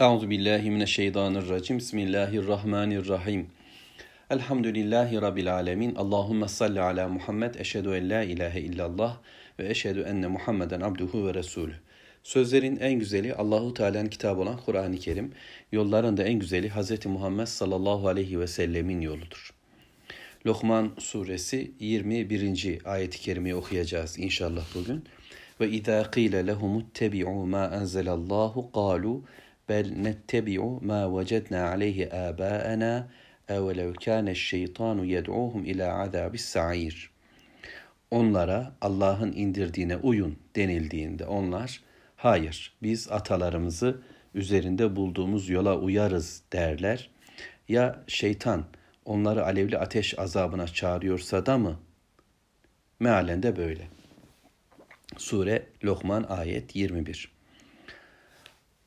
Euzu billahi mineşşeytanirracim. Bismillahirrahmanirrahim. Elhamdülillahi rabbil alamin. Allahumme salli ala Muhammed. Eşhedü en la ilahe illallah ve eşhedü enne Muhammeden abduhu ve resulü. Sözlerin en güzeli Allahu Teala'nın kitabı olan Kur'an-ı Kerim. Yolların da en güzeli Hz. Muhammed sallallahu aleyhi ve sellemin yoludur. Lokman suresi 21. ayet-i kerimeyi okuyacağız inşallah bugün. Ve izâ qîle lehumuttebi'û mâ enzelallahu kâlu bel nettebi'u ma vecedna aleyhi âbâena evelev kâne'ş-şeytanu yed'ûhum ilâ azâbis sa'ir. Onlara Allah'ın indirdiğine uyun denildiğinde onlar hayır biz atalarımızı üzerinde bulduğumuz yola uyarız derler. Ya şeytan onları alevli ateş azabına çağırıyorsa da mı? Mealen de böyle. Sure Lokman ayet 21.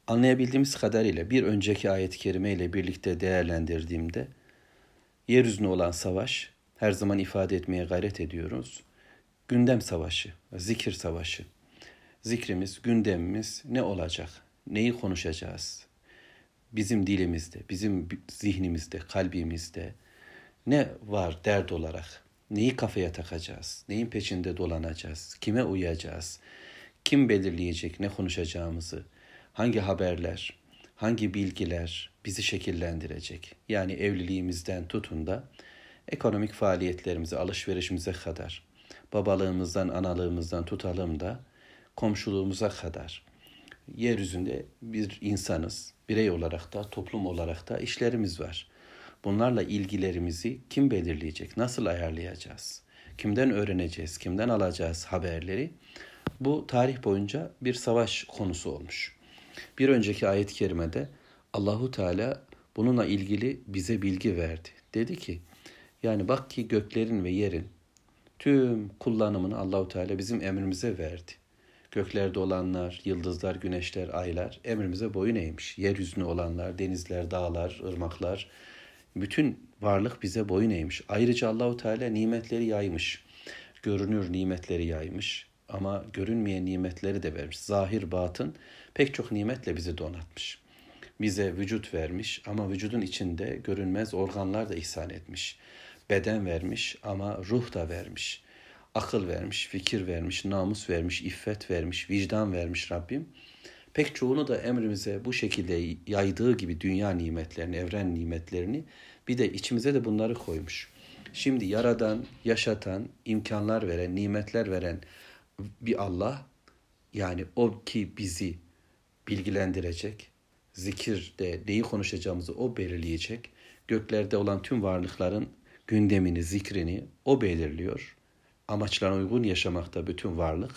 Anlayabildiğimiz kadarıyla bir önceki ayet-i kerime ile birlikte değerlendirdiğimde yeryüzüne olan savaş her zaman ifade etmeye gayret ediyoruz. Gündem savaşı, zikir savaşı. Zikrimiz, gündemimiz ne olacak? Neyi konuşacağız? Bizim dilimizde, bizim zihnimizde, kalbimizde ne var dert olarak? Neyi kafaya takacağız? Neyin peşinde dolanacağız? Kime uyacağız? Kim belirleyecek ne konuşacağımızı? Hangi haberler, hangi bilgiler bizi şekillendirecek? Yani evliliğimizden tutun da ekonomik faaliyetlerimize, alışverişimize kadar, babalığımızdan, analığımızdan tutalım da komşuluğumuza kadar yeryüzünde bir insanız. Birey olarak da, toplum olarak da işlerimiz var. Bunlarla ilgilerimizi kim belirleyecek? Nasıl ayarlayacağız? Kimden öğreneceğiz? Kimden alacağız haberleri? Bu tarih boyunca bir savaş konusu olmuş. Bir önceki ayet-i kerimede Allahu Teala bununla ilgili bize bilgi verdi. Dedi ki yani bak ki göklerin ve yerin tüm kullanımını Allahu Teala bizim emrimize verdi. Göklerde olanlar, yıldızlar, güneşler, aylar emrimize boyun eğmiş. Yeryüzünde olanlar, denizler, dağlar, ırmaklar, bütün varlık bize boyun eğmiş. Ayrıca Allahu Teala nimetleri yaymış. Görünür nimetleri yaymış ama görünmeyen nimetleri de vermiş. Zahir, batın pek çok nimetle bizi donatmış. Bize vücut vermiş ama vücudun içinde görünmez organlar da ihsan etmiş. Beden vermiş ama ruh da vermiş. Akıl vermiş, fikir vermiş, namus vermiş, iffet vermiş, vicdan vermiş Rabbim. Pek çoğunu da emrimize bu şekilde yaydığı gibi dünya nimetlerini, evren nimetlerini bir de içimize de bunları koymuş. Şimdi yaradan, yaşatan, imkanlar veren, nimetler veren bir Allah yani o ki bizi bilgilendirecek, zikirde neyi konuşacağımızı o belirleyecek, göklerde olan tüm varlıkların gündemini, zikrini o belirliyor. Amaçlarına uygun yaşamakta bütün varlık,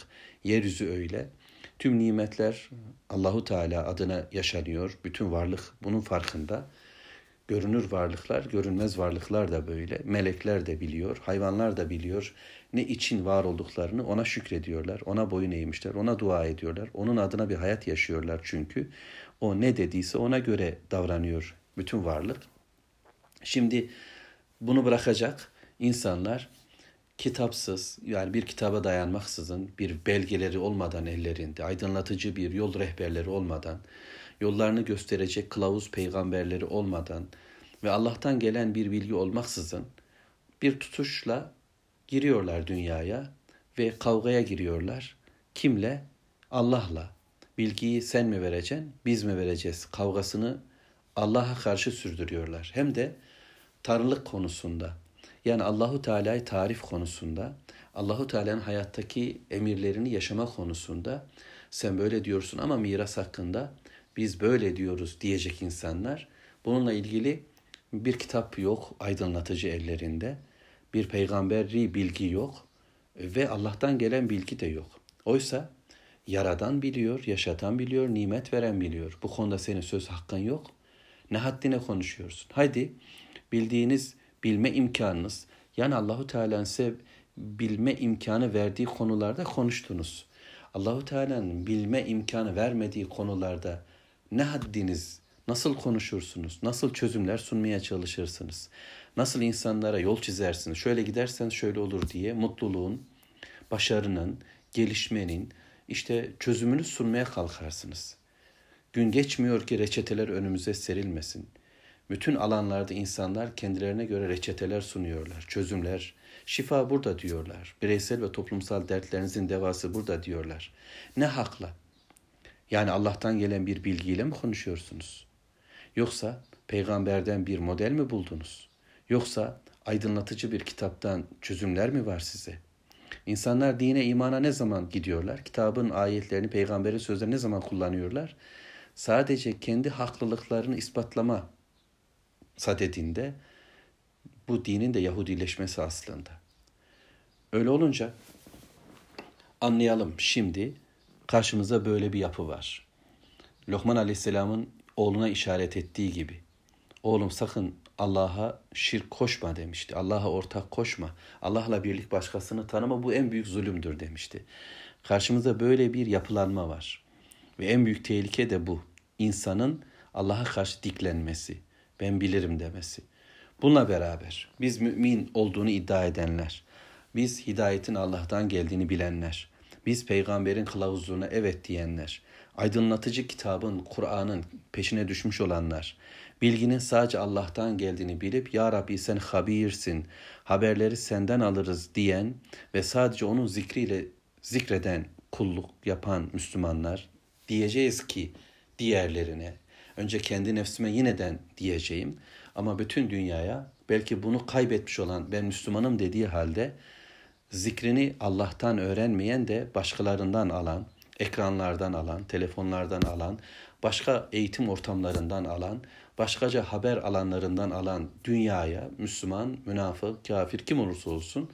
yeryüzü öyle. Tüm nimetler Allahu Teala adına yaşanıyor. Bütün varlık bunun farkında. Görünür varlıklar, görünmez varlıklar da böyle. Melekler de biliyor, hayvanlar da biliyor. Ne için var olduklarını ona şükrediyorlar, ona boyun eğmişler, ona dua ediyorlar. Onun adına bir hayat yaşıyorlar çünkü. O ne dediyse ona göre davranıyor bütün varlık. Şimdi bunu bırakacak insanlar kitapsız yani bir kitaba dayanmaksızın bir belgeleri olmadan ellerinde aydınlatıcı bir yol rehberleri olmadan yollarını gösterecek kılavuz peygamberleri olmadan ve Allah'tan gelen bir bilgi olmaksızın bir tutuşla giriyorlar dünyaya ve kavgaya giriyorlar. Kimle? Allah'la. Bilgiyi sen mi vereceksin, biz mi vereceğiz kavgasını Allah'a karşı sürdürüyorlar. Hem de tanrılık konusunda. Yani Allahu Teala'yı tarif konusunda, Allahu Teala'nın hayattaki emirlerini yaşama konusunda sen böyle diyorsun ama miras hakkında biz böyle diyoruz diyecek insanlar. Bununla ilgili bir kitap yok aydınlatıcı ellerinde. Bir peygamberi bilgi yok ve Allah'tan gelen bilgi de yok. Oysa yaradan biliyor, yaşatan biliyor, nimet veren biliyor. Bu konuda senin söz hakkın yok. Ne haddine konuşuyorsun? Haydi bildiğiniz bilme imkanınız yani Allahu Teala'nın size bilme imkanı verdiği konularda konuştunuz. Allahu Teala'nın bilme imkanı vermediği konularda ne haddiniz, nasıl konuşursunuz, nasıl çözümler sunmaya çalışırsınız, nasıl insanlara yol çizersiniz, şöyle gidersen şöyle olur diye mutluluğun, başarının, gelişmenin işte çözümünü sunmaya kalkarsınız. Gün geçmiyor ki reçeteler önümüze serilmesin. Bütün alanlarda insanlar kendilerine göre reçeteler sunuyorlar, çözümler. Şifa burada diyorlar. Bireysel ve toplumsal dertlerinizin devası burada diyorlar. Ne hakla? Yani Allah'tan gelen bir bilgiyle mi konuşuyorsunuz? Yoksa peygamberden bir model mi buldunuz? Yoksa aydınlatıcı bir kitaptan çözümler mi var size? İnsanlar dine, imana ne zaman gidiyorlar? Kitabın ayetlerini, peygamberin sözlerini ne zaman kullanıyorlar? Sadece kendi haklılıklarını ispatlama sadedinde bu dinin de Yahudileşmesi aslında. Öyle olunca anlayalım şimdi karşımıza böyle bir yapı var. Lokman Aleyhisselam'ın oğluna işaret ettiği gibi. Oğlum sakın Allah'a şirk koşma demişti. Allah'a ortak koşma. Allah'la birlik başkasını tanıma bu en büyük zulümdür demişti. Karşımızda böyle bir yapılanma var. Ve en büyük tehlike de bu. İnsanın Allah'a karşı diklenmesi, ben bilirim demesi. Bununla beraber biz mümin olduğunu iddia edenler, biz hidayetin Allah'tan geldiğini bilenler, biz peygamberin kılavuzluğuna evet diyenler, aydınlatıcı kitabın, Kur'an'ın peşine düşmüş olanlar, bilginin sadece Allah'tan geldiğini bilip Ya Rabbi sen habirsin, haberleri senden alırız diyen ve sadece onun zikriyle zikreden kulluk yapan Müslümanlar diyeceğiz ki diğerlerine, önce kendi nefsime yineden diyeceğim ama bütün dünyaya belki bunu kaybetmiş olan ben Müslümanım dediği halde zikrini Allah'tan öğrenmeyen de başkalarından alan, ekranlardan alan, telefonlardan alan, başka eğitim ortamlarından alan, başkaca haber alanlarından alan dünyaya Müslüman, münafık, kafir kim olursa olsun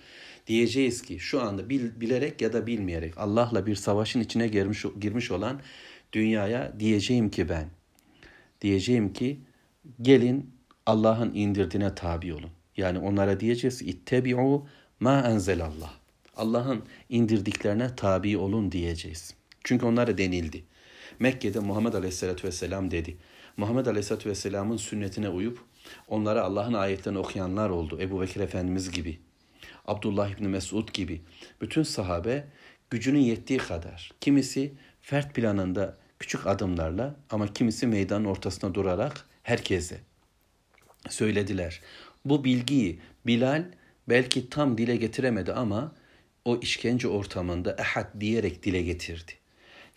diyeceğiz ki şu anda bil, bilerek ya da bilmeyerek Allah'la bir savaşın içine girmiş, girmiş olan dünyaya diyeceğim ki ben diyeceğim ki gelin Allah'ın indirdiğine tabi olun. Yani onlara diyeceğiz ittebi'u ma enzelallah. Allah'ın indirdiklerine tabi olun diyeceğiz. Çünkü onlara denildi. Mekke'de Muhammed Aleyhisselatü Vesselam dedi. Muhammed Aleyhisselatü Vesselam'ın sünnetine uyup onlara Allah'ın ayetlerini okuyanlar oldu. Ebu Bekir Efendimiz gibi, Abdullah İbni Mesud gibi. Bütün sahabe gücünün yettiği kadar. Kimisi fert planında küçük adımlarla ama kimisi meydanın ortasına durarak herkese söylediler. Bu bilgiyi Bilal belki tam dile getiremedi ama o işkence ortamında ehad diyerek dile getirdi.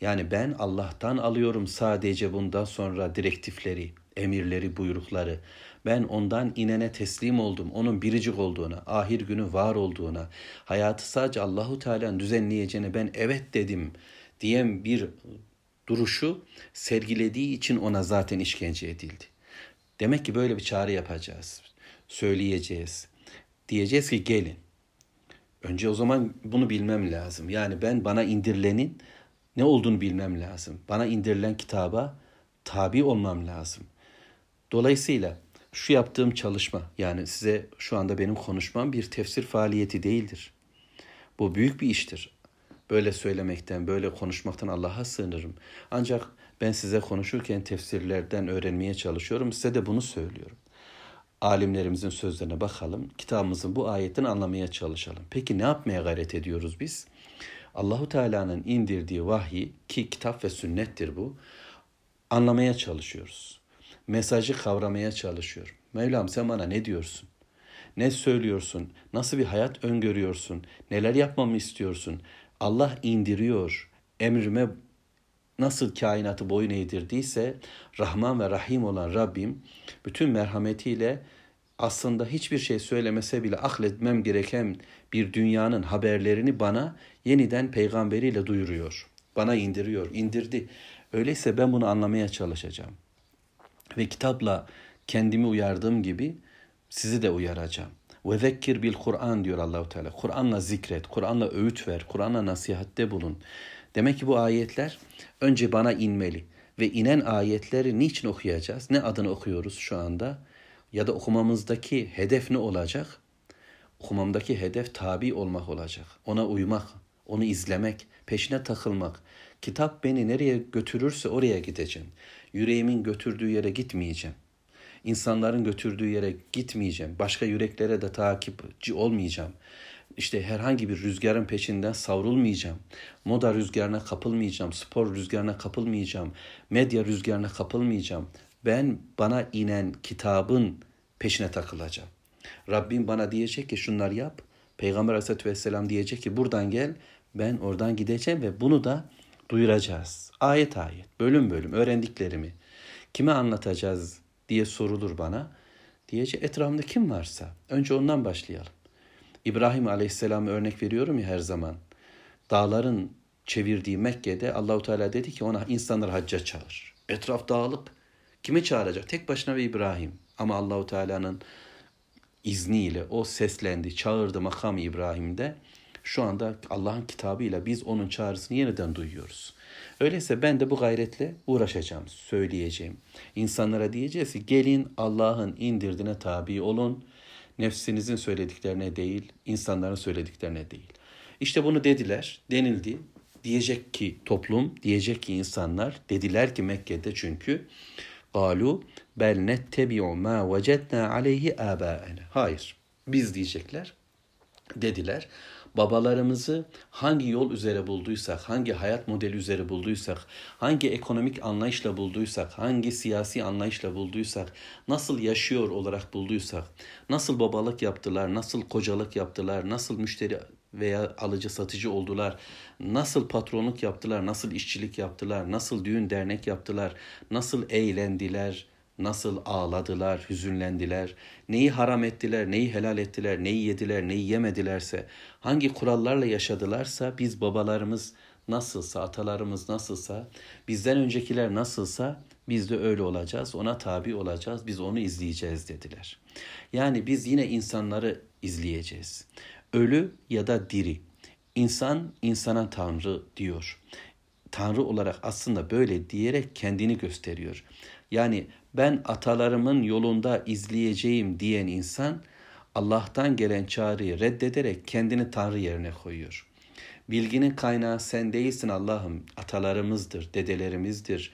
Yani ben Allah'tan alıyorum sadece bundan sonra direktifleri, emirleri, buyrukları. Ben ondan inene teslim oldum. Onun biricik olduğuna, ahir günü var olduğuna, hayatı sadece Allahu Teala'nın düzenleyeceğine ben evet dedim diyen bir duruşu sergilediği için ona zaten işkence edildi. Demek ki böyle bir çağrı yapacağız. Söyleyeceğiz. Diyeceğiz ki gelin. Önce o zaman bunu bilmem lazım. Yani ben bana indirilenin ne olduğunu bilmem lazım. Bana indirilen kitaba tabi olmam lazım. Dolayısıyla şu yaptığım çalışma yani size şu anda benim konuşmam bir tefsir faaliyeti değildir. Bu büyük bir iştir. Böyle söylemekten, böyle konuşmaktan Allah'a sığınırım. Ancak ben size konuşurken tefsirlerden öğrenmeye çalışıyorum. Size de bunu söylüyorum. Alimlerimizin sözlerine bakalım. Kitabımızın bu ayetini anlamaya çalışalım. Peki ne yapmaya gayret ediyoruz biz? Allahu Teala'nın indirdiği vahyi ki kitap ve sünnettir bu. Anlamaya çalışıyoruz. Mesajı kavramaya çalışıyorum. Mevlam sen bana ne diyorsun? Ne söylüyorsun? Nasıl bir hayat öngörüyorsun? Neler yapmamı istiyorsun? Allah indiriyor. Emrime nasıl kainatı boyun eğdirdiyse Rahman ve Rahim olan Rabbim bütün merhametiyle aslında hiçbir şey söylemese bile akletmem gereken bir dünyanın haberlerini bana yeniden peygamberiyle duyuruyor. Bana indiriyor, indirdi. Öyleyse ben bunu anlamaya çalışacağım. Ve kitapla kendimi uyardığım gibi sizi de uyaracağım. Ve zekkir bil Kur'an diyor Allahu Teala. Kur'anla zikret, Kur'anla öğüt ver, Kur'anla nasihatte bulun. Demek ki bu ayetler önce bana inmeli ve inen ayetleri niçin okuyacağız? Ne adını okuyoruz şu anda? Ya da okumamızdaki hedef ne olacak? Okumamdaki hedef tabi olmak olacak. Ona uymak, onu izlemek, peşine takılmak. Kitap beni nereye götürürse oraya gideceğim. Yüreğimin götürdüğü yere gitmeyeceğim. İnsanların götürdüğü yere gitmeyeceğim. Başka yüreklere de takipçi olmayacağım. işte herhangi bir rüzgarın peşinden savrulmayacağım. Moda rüzgarına kapılmayacağım, spor rüzgarına kapılmayacağım, medya rüzgarına kapılmayacağım. Ben bana inen kitabın peşine takılacağım. Rabbim bana diyecek ki şunlar yap. Peygamber Aleyhisselatü Vesselam diyecek ki buradan gel. Ben oradan gideceğim ve bunu da duyuracağız. Ayet ayet, bölüm bölüm öğrendiklerimi. Kime anlatacağız diye sorulur bana. Diyecek etrafımda kim varsa. Önce ondan başlayalım. İbrahim Aleyhisselam'a örnek veriyorum ya her zaman. Dağların çevirdiği Mekke'de Allahu Teala dedi ki ona insanlar hacca çağır. Etraf dağılıp kimi çağıracak? Tek başına ve İbrahim. Ama Allahu Teala'nın izniyle o seslendi, çağırdı makam İbrahim'de. Şu anda Allah'ın kitabıyla biz onun çağrısını yeniden duyuyoruz. Öyleyse ben de bu gayretle uğraşacağım, söyleyeceğim. İnsanlara diyeceğiz ki gelin Allah'ın indirdiğine tabi olun. Nefsinizin söylediklerine değil, insanların söylediklerine değil. İşte bunu dediler, denildi. Diyecek ki toplum, diyecek ki insanlar, dediler ki Mekke'de çünkü Galu bel nettebi'u ma vecedna aleyhi abaena. Hayır. Biz diyecekler. Dediler. Babalarımızı hangi yol üzere bulduysak, hangi hayat modeli üzere bulduysak, hangi ekonomik anlayışla bulduysak, hangi siyasi anlayışla bulduysak, nasıl yaşıyor olarak bulduysak, nasıl babalık yaptılar, nasıl kocalık yaptılar, nasıl müşteri veya alıcı satıcı oldular. Nasıl patronluk yaptılar, nasıl işçilik yaptılar, nasıl düğün dernek yaptılar, nasıl eğlendiler, nasıl ağladılar, hüzünlendiler, neyi haram ettiler, neyi helal ettiler, neyi yediler, neyi yemedilerse, hangi kurallarla yaşadılarsa biz babalarımız nasılsa, atalarımız nasılsa, bizden öncekiler nasılsa biz de öyle olacağız, ona tabi olacağız, biz onu izleyeceğiz dediler. Yani biz yine insanları izleyeceğiz ölü ya da diri. İnsan insana tanrı diyor. Tanrı olarak aslında böyle diyerek kendini gösteriyor. Yani ben atalarımın yolunda izleyeceğim diyen insan Allah'tan gelen çağrıyı reddederek kendini Tanrı yerine koyuyor. Bilginin kaynağı sen değilsin Allah'ım. Atalarımızdır, dedelerimizdir,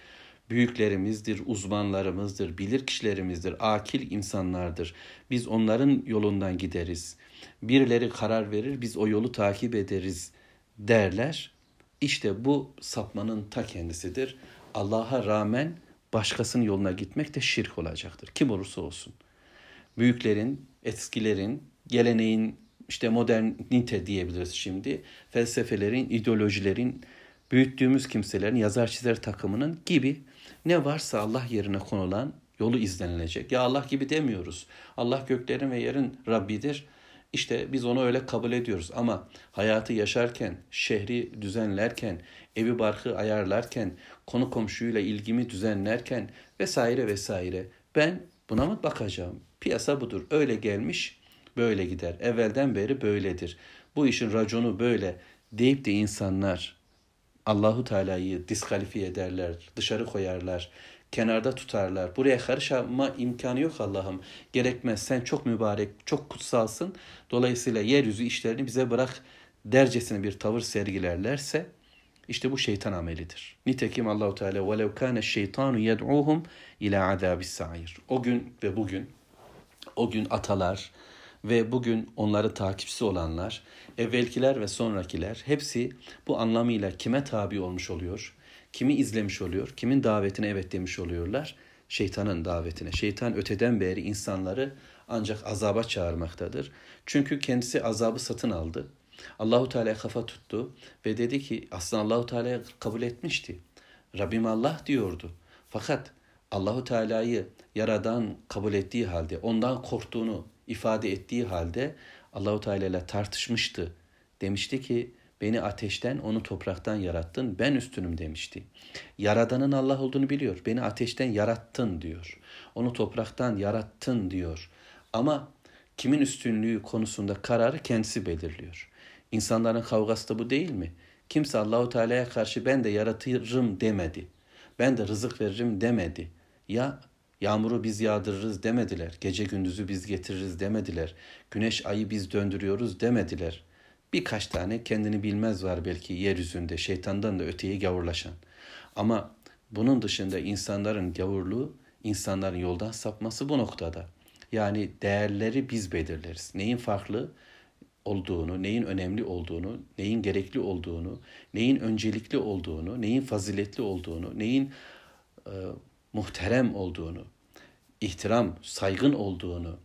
büyüklerimizdir, uzmanlarımızdır, bilir kişilerimizdir, akil insanlardır. Biz onların yolundan gideriz. Birileri karar verir, biz o yolu takip ederiz derler. İşte bu sapmanın ta kendisidir. Allah'a rağmen başkasının yoluna gitmek de şirk olacaktır. Kim olursa olsun. Büyüklerin, eskilerin, geleneğin, işte modernite diyebiliriz şimdi. Felsefelerin, ideolojilerin, büyüttüğümüz kimselerin, yazar çizer takımının gibi ne varsa Allah yerine konulan yolu izlenilecek. Ya Allah gibi demiyoruz. Allah göklerin ve yerin Rabbidir. İşte biz onu öyle kabul ediyoruz ama hayatı yaşarken, şehri düzenlerken, evi barkı ayarlarken, konu komşuyla ilgimi düzenlerken vesaire vesaire ben buna mı bakacağım? Piyasa budur. Öyle gelmiş, böyle gider. Evvelden beri böyledir. Bu işin raconu böyle deyip de insanlar Allahu Teala'yı diskalifiye ederler, dışarı koyarlar, kenarda tutarlar. Buraya karışma imkanı yok Allah'ım. Gerekmez. Sen çok mübarek, çok kutsalsın. Dolayısıyla yeryüzü işlerini bize bırak dercesine bir tavır sergilerlerse işte bu şeytan amelidir. Nitekim Allahu Teala velev kana şeytanu yed'uhum ila azabis sa'ir. O gün ve bugün o gün atalar ve bugün onları takipçisi olanlar, evvelkiler ve sonrakiler hepsi bu anlamıyla kime tabi olmuş oluyor? Kimi izlemiş oluyor? Kimin davetine evet demiş oluyorlar? Şeytanın davetine. Şeytan öteden beri insanları ancak azaba çağırmaktadır. Çünkü kendisi azabı satın aldı. Allahu Teala kafa tuttu ve dedi ki aslında Allahu Teala kabul etmişti. Rabbim Allah diyordu. Fakat Allahu Teala'yı yaradan kabul ettiği halde, ondan korktuğunu ifade ettiği halde Allahu Teala ile tartışmıştı. Demişti ki Beni ateşten, onu topraktan yarattın, ben üstünüm demişti. Yaradanın Allah olduğunu biliyor. Beni ateşten yarattın diyor. Onu topraktan yarattın diyor. Ama kimin üstünlüğü konusunda kararı kendisi belirliyor. İnsanların kavgası da bu değil mi? Kimse Allahu Teala'ya karşı ben de yaratırım demedi. Ben de rızık veririm demedi. Ya yağmuru biz yağdırırız demediler. Gece gündüzü biz getiririz demediler. Güneş ayı biz döndürüyoruz demediler. Birkaç tane kendini bilmez var belki yeryüzünde şeytandan da öteye gavurlaşan. Ama bunun dışında insanların gavurluğu, insanların yoldan sapması bu noktada. Yani değerleri biz belirleriz. Neyin farklı? olduğunu, neyin önemli olduğunu, neyin gerekli olduğunu, neyin öncelikli olduğunu, neyin faziletli olduğunu, neyin e, muhterem olduğunu, ihtiram, saygın olduğunu,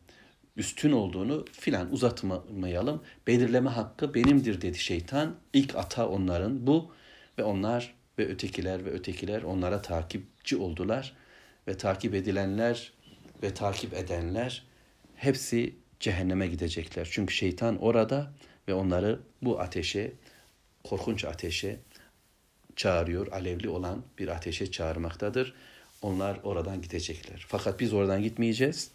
üstün olduğunu filan uzatmayalım. Belirleme hakkı benimdir dedi şeytan. İlk ata onların bu ve onlar ve ötekiler ve ötekiler onlara takipçi oldular ve takip edilenler ve takip edenler hepsi cehenneme gidecekler. Çünkü şeytan orada ve onları bu ateşe, korkunç ateşe çağırıyor. Alevli olan bir ateşe çağırmaktadır. Onlar oradan gidecekler. Fakat biz oradan gitmeyeceğiz.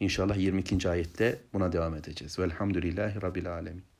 İnşallah 22. ayette buna devam edeceğiz. Velhamdülillahi Rabbil Alemin.